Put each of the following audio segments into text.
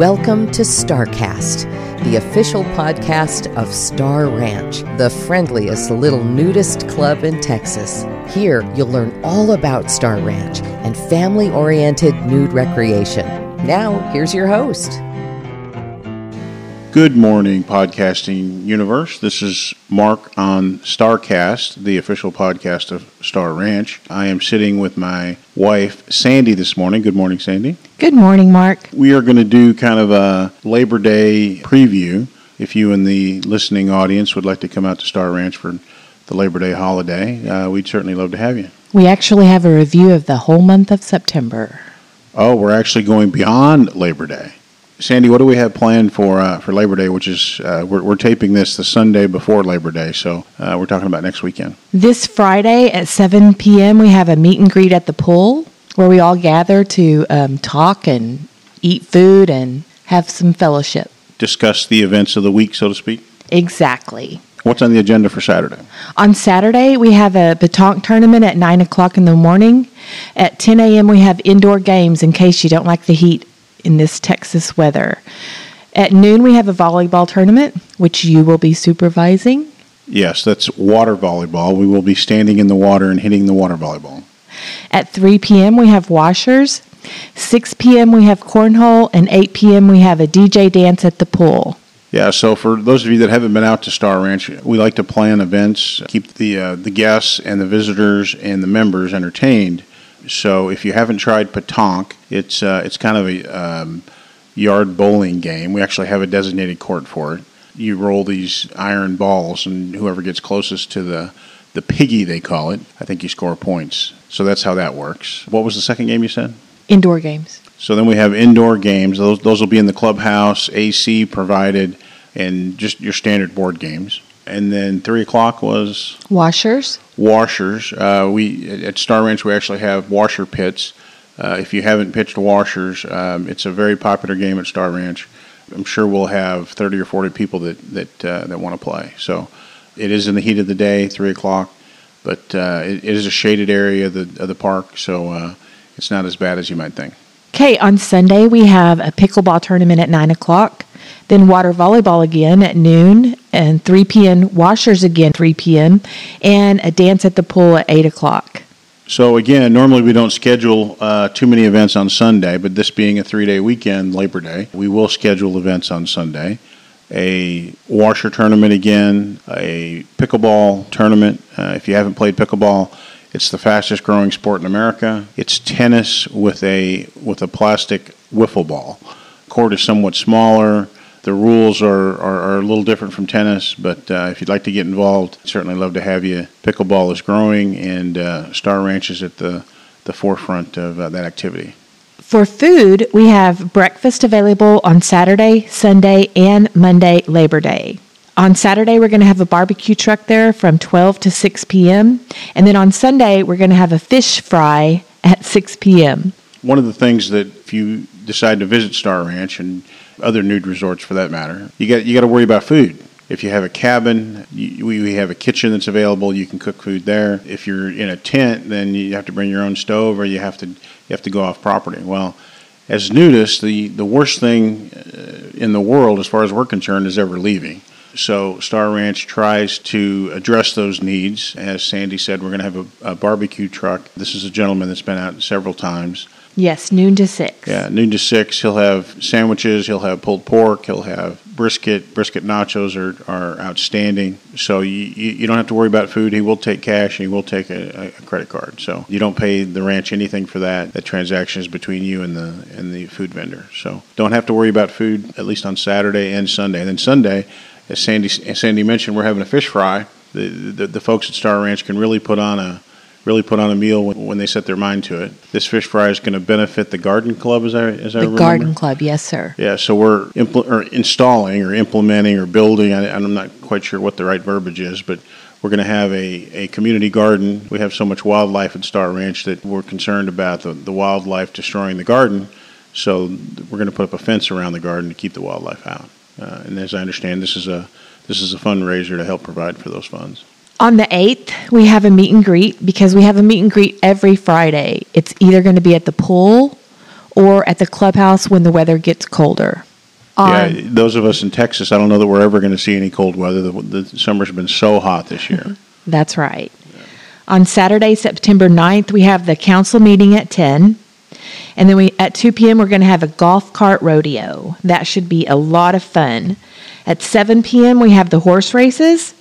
Welcome to StarCast, the official podcast of Star Ranch, the friendliest little nudist club in Texas. Here, you'll learn all about Star Ranch and family oriented nude recreation. Now, here's your host. Good morning, podcasting universe. This is Mark on StarCast, the official podcast of Star Ranch. I am sitting with my wife, Sandi, this morning. Good morning, Sandi. Good morning, Mark. We are going to do kind of a Labor Day preview. If you and the listening audience would like to come out to Star Ranch for the Labor Day holiday, uh, we'd certainly love to have you. We actually have a review of the whole month of September. Oh, we're actually going beyond Labor Day. Sandi, what do we have planned for uh, for Labor Day? Which is uh, we're, we're taping this the Sunday before Labor Day, so uh, we're talking about next weekend. This Friday at 7 p.m., we have a meet and greet at the pool where we all gather to um, talk and eat food and have some fellowship. Discuss the events of the week, so to speak. Exactly. What's on the agenda for Saturday? On Saturday, we have a petanque tournament at 9 o'clock in the morning. At 10 a.m., we have indoor games in case you don't like the heat in this Texas weather. At noon, we have a volleyball tournament, which you will be supervising. Yes, that's water volleyball. We will be standing in the water and hitting the water volleyball. At 3 p.m., we have washers. 6 p.m., we have cornhole. And 8 p.m., we have a DJ dance at the pool. Yeah, so for those of you that haven't been out to Star Ranch, we like to plan events, keep the uh, the guests and the visitors and the members entertained. So if you haven't tried petanque, it's uh, it's kind of a um, yard bowling game. We actually have a designated court for it. You roll these iron balls, and whoever gets closest to the the piggy they call it, I think you score points. So that's how that works. What was the second game you said? Indoor games. So then we have indoor games. Those those will be in the clubhouse, AC provided, and just your standard board games and then three o'clock was washers. Washers. Uh, we at Star Ranch we actually have washer pits. Uh, if you haven't pitched washers, um, it's a very popular game at Star Ranch. I'm sure we'll have 30 or 40 people that that uh, that want to play. So it is in the heat of the day, three o'clock, but uh, it, it is a shaded area of the of the park, so uh, it's not as bad as you might think. Okay, on Sunday we have a pickleball tournament at nine o'clock then water volleyball again at noon, and 3 p.m. washers again 3 p.m., and a dance at the pool at 8 o'clock. So again, normally we don't schedule uh, too many events on Sunday, but this being a three-day weekend, Labor Day, we will schedule events on Sunday. A washer tournament again, a pickleball tournament. Uh, if you haven't played pickleball, it's the fastest growing sport in America. It's tennis with a with a plastic wiffle ball. Court is somewhat smaller. The rules are, are, are, a little different from tennis, but uh, if you'd like to get involved, certainly love to have you. Pickleball is growing, and uh, Star Ranch is at the, the forefront of uh, that activity. For food, we have breakfast available on Saturday, Sunday, and Monday, Labor Day. On Saturday, we're going to have a barbecue truck there from 12 to 6 p.m. And then on Sunday, we're going to have a fish fry at 6 p.m. One of the things that if you decide to visit Star Ranch and other nude resorts for that matter. You got you got to worry about food. If you have a cabin, you, we have a kitchen that's available. You can cook food there. If you're in a tent, then you have to bring your own stove, or you have to you have to go off property. Well, as nudists, the the worst thing uh, in the world, as far as we're concerned, is ever leaving. So Star Ranch tries to address those needs. As Sandi said, we're going to have a, a barbecue truck. This is a gentleman that's been out several times. Yes, noon to six. Yeah, noon to six. He'll have sandwiches. He'll have pulled pork. He'll have brisket. Brisket nachos are, are outstanding. So you, you, don't have to worry about food. He will take cash and he will take a, a, credit card. So you don't pay the ranch anything for that. That transaction is between you and the and the food vendor. So don't have to worry about food at least on Saturday and Sunday. And then Sunday, as Sandi as Sandi mentioned, we're having a fish fry. The, the, the folks at Star Ranch can really put on a really put on a meal when, when they set their mind to it. This fish fry is going to benefit the garden club, as I as I the remember. garden club, yes, sir. Yeah, so we're impl- or installing or implementing or building. I, I'm not quite sure what the right verbiage is, but we're going to have a, a community garden. We have so much wildlife at Star Ranch that we're concerned about the, the wildlife destroying the garden. So we're going to put up a fence around the garden to keep the wildlife out. Uh, and as I understand, this is a this is a fundraiser to help provide for those funds. On the 8th, we have a meet and greet because we have a meet and greet every Friday. It's either going to be at the pool or at the clubhouse when the weather gets colder. On, yeah, those of us in Texas, I don't know that we're ever going to see any cold weather. The, the summer's been so hot this year. Mm-hmm. That's right. On Saturday, September 9th, we have the council meeting at 10. And then we at 2 p.m. we're going to have a golf cart rodeo. That should be a lot of fun. At 7 p.m. we have the horse races,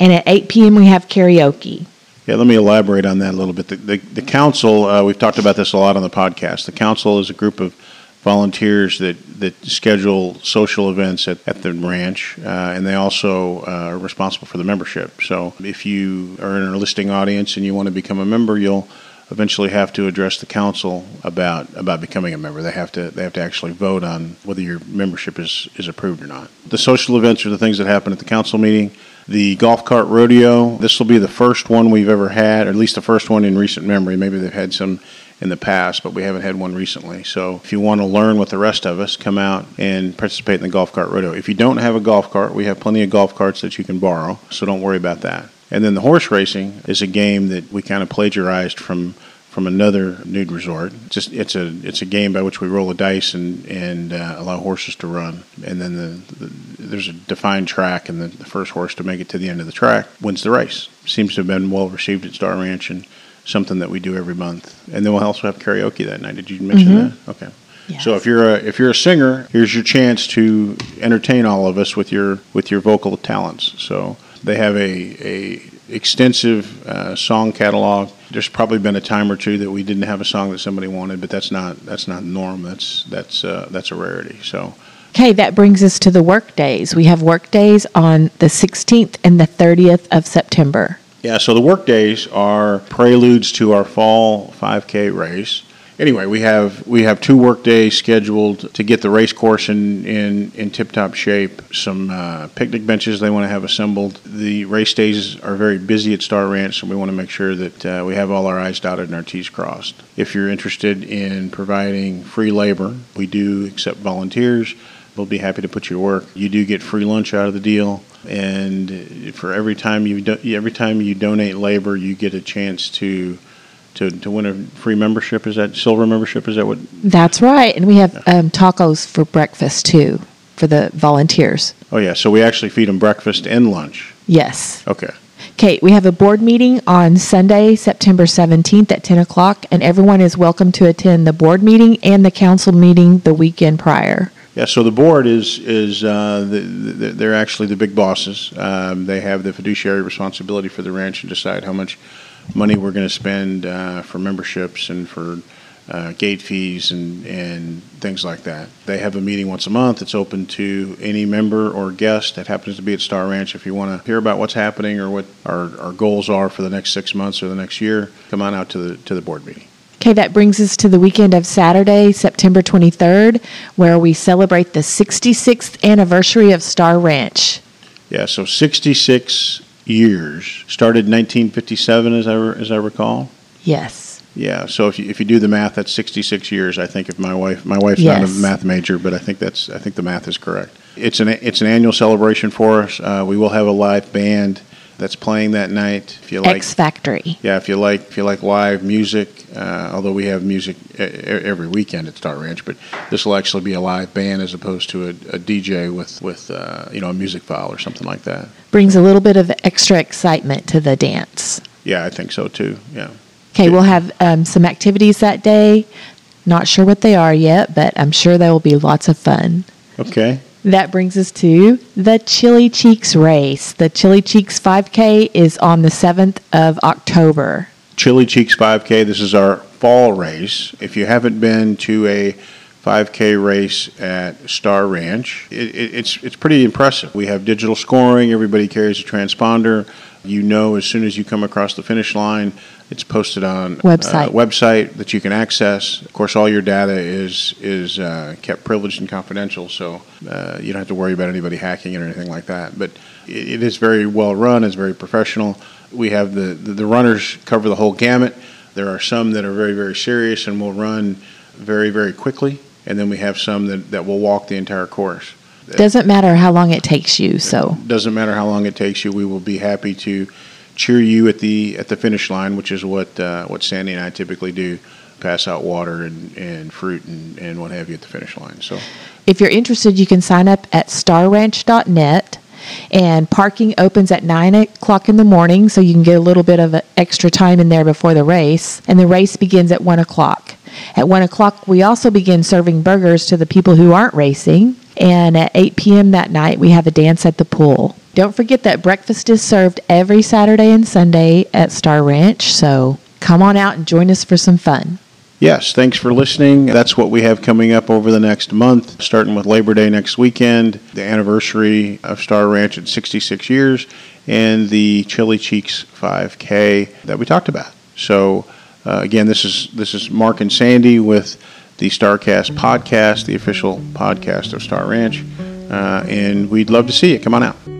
and at 8 p.m. we have karaoke. Yeah, let me elaborate on that a little bit. The, the, the council, uh, we've talked about this a lot on the podcast. The council is a group of volunteers that, that schedule social events at, at the ranch, uh, and they also uh, are responsible for the membership. So if you are in our listing audience and you want to become a member, you'll eventually have to address the council about about becoming a member. They have to they have to actually vote on whether your membership is is approved or not. The social events are the things that happen at the council meeting. The golf cart rodeo. This will be the first one we've ever had, or at least the first one in recent memory. Maybe they've had some in the past, but we haven't had one recently. So if you want to learn with the rest of us, come out and participate in the golf cart rodeo. If you don't have a golf cart, we have plenty of golf carts that you can borrow, so don't worry about that. And then the horse racing is a game that we kind of plagiarized from from another nude resort. Just it's a it's a game by which we roll a dice and and uh, allow horses to run, and then the, the there's a defined track, and the, the, first horse to make it to the end of the track wins the race. Seems to have been well received at Star Ranch and something that we do every month. And then we'll also have karaoke that night. Did you mention mm-hmm. that? Okay. Yes. So if you're a if you're a singer, here's your chance to entertain all of us with your with your vocal talents. So they have a a extensive uh, song catalog. There's probably been a time or two that we didn't have a song that somebody wanted, but that's not that's not norm. That's that's uh, that's a rarity. So. Okay, that brings us to the work days. We have work days on the 16th and the 30th of September. Yeah, so the work days are preludes to our fall 5K race anyway, we have we have two work days scheduled to get the race course in in, in tip top shape. Some uh, picnic benches they want to have assembled. The race days are very busy at Star Ranch, so we want to make sure that uh, we have all our I's dotted and our T's crossed. If you're interested in providing free labor, we do accept volunteers. We'll be happy to put you to work. You do get free lunch out of the deal, and for every time you do, every time you donate labor, you get a chance to to, to win a free membership. Is that silver membership? Is that what? That's right. And we have um, tacos for breakfast too for the volunteers. Oh, yeah. So we actually feed them breakfast and lunch. Yes. Okay. Kate, we have a board meeting on Sunday, September 17th at 10 o'clock, and everyone is welcome to attend the board meeting and the council meeting the weekend prior. Yeah, so the board is is uh, the, the, they're actually the big bosses. Um, they have the fiduciary responsibility for the ranch and decide how much money we're going to spend uh, for memberships and for uh, gate fees and, and things like that. They have a meeting once a month. It's open to any member or guest that happens to be at Star Ranch. If you want to hear about what's happening or what our, our goals are for the next six months or the next year, come on out to the to the board meeting. Okay, that brings us to the weekend of Saturday, September 23rd, where we celebrate the 66th anniversary of Star Ranch. Yeah, so 66 years. Started in 1957, as I, as I recall. Yes. Yeah. So if you, if you do the math, that's 66 years. I think if my wife my wife's yes. not a math major, but I think that's I think the math is correct. It's an it's an annual celebration for us. Uh, we will have a live band that's playing that night. If you like X Factory. Yeah, if you like if you like live music, uh, although we have music every weekend at Star Ranch, but this will actually be a live band as opposed to a, a DJ with with uh, you know a music file or something like that. Brings a little bit of extra excitement to the dance. Yeah, I think so too. Yeah. Okay, we'll have um, some activities that day. Not sure what they are yet, but I'm sure they will be lots of fun. Okay. That brings us to the Chilly Cheeks race. The Chilly Cheeks 5K is on the 7th of October. Chili Cheeks 5K, this is our fall race. If you haven't been to a 5K race at Star Ranch, it, it, it's, it's pretty impressive. We have digital scoring, everybody carries a transponder. You know as soon as you come across the finish line it's posted on website uh, website that you can access. Of course, all your data is is uh, kept privileged and confidential, so uh, you don't have to worry about anybody hacking it or anything like that. But it, it is very well run. It's very professional. We have the, the, the runners cover the whole gamut. There are some that are very very serious and will run very very quickly, and then we have some that, that will walk the entire course. Doesn't matter how long it takes you. So doesn't matter how long it takes you. We will be happy to cheer you at the at the finish line, which is what uh, what Sandi and I typically do, pass out water and, and fruit and, and what have you at the finish line. So If you're interested, you can sign up at starranch.net. And parking opens at 9 o'clock in the morning, so you can get a little bit of extra time in there before the race. And the race begins at 1 o'clock. At 1 o'clock, we also begin serving burgers to the people who aren't racing. And at 8 p.m. that night, we have a dance at the pool. Don't forget that breakfast is served every Saturday and Sunday at Star Ranch, so come on out and join us for some fun. Yes, thanks for listening. That's what we have coming up over the next month, starting with Labor Day next weekend, the anniversary of Star Ranch at 66 years, and the Chilly Cheeks 5K that we talked about. So, uh, again, this is this is Mark and Sandi with the Starcast podcast, the official podcast of Star Ranch, uh, and we'd love to see you. Come on out.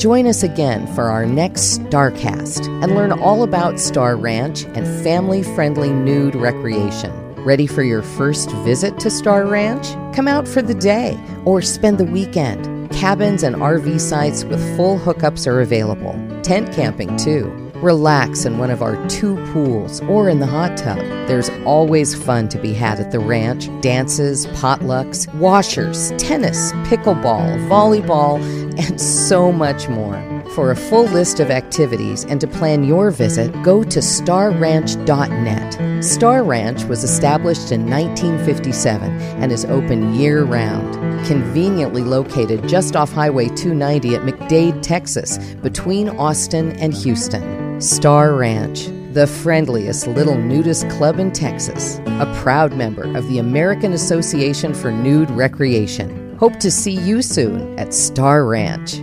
Join us again for our next StarCast and learn all about Star Ranch and family friendly nude recreation. Ready for your first visit to Star Ranch? Come out for the day or spend the weekend. Cabins and RV sites with full hookups are available. Tent camping, too. Relax in one of our two pools or in the hot tub. There's always fun to be had at the ranch dances, potlucks, washers, tennis, pickleball, volleyball, and so much more. For a full list of activities and to plan your visit, go to starranch.net. Star Ranch was established in 1957 and is open year round. Conveniently located just off Highway 290 at McDade, Texas, between Austin and Houston. Star Ranch, the friendliest little nudist club in Texas, a proud member of the American Association for Nude Recreation. Hope to see you soon at Star Ranch.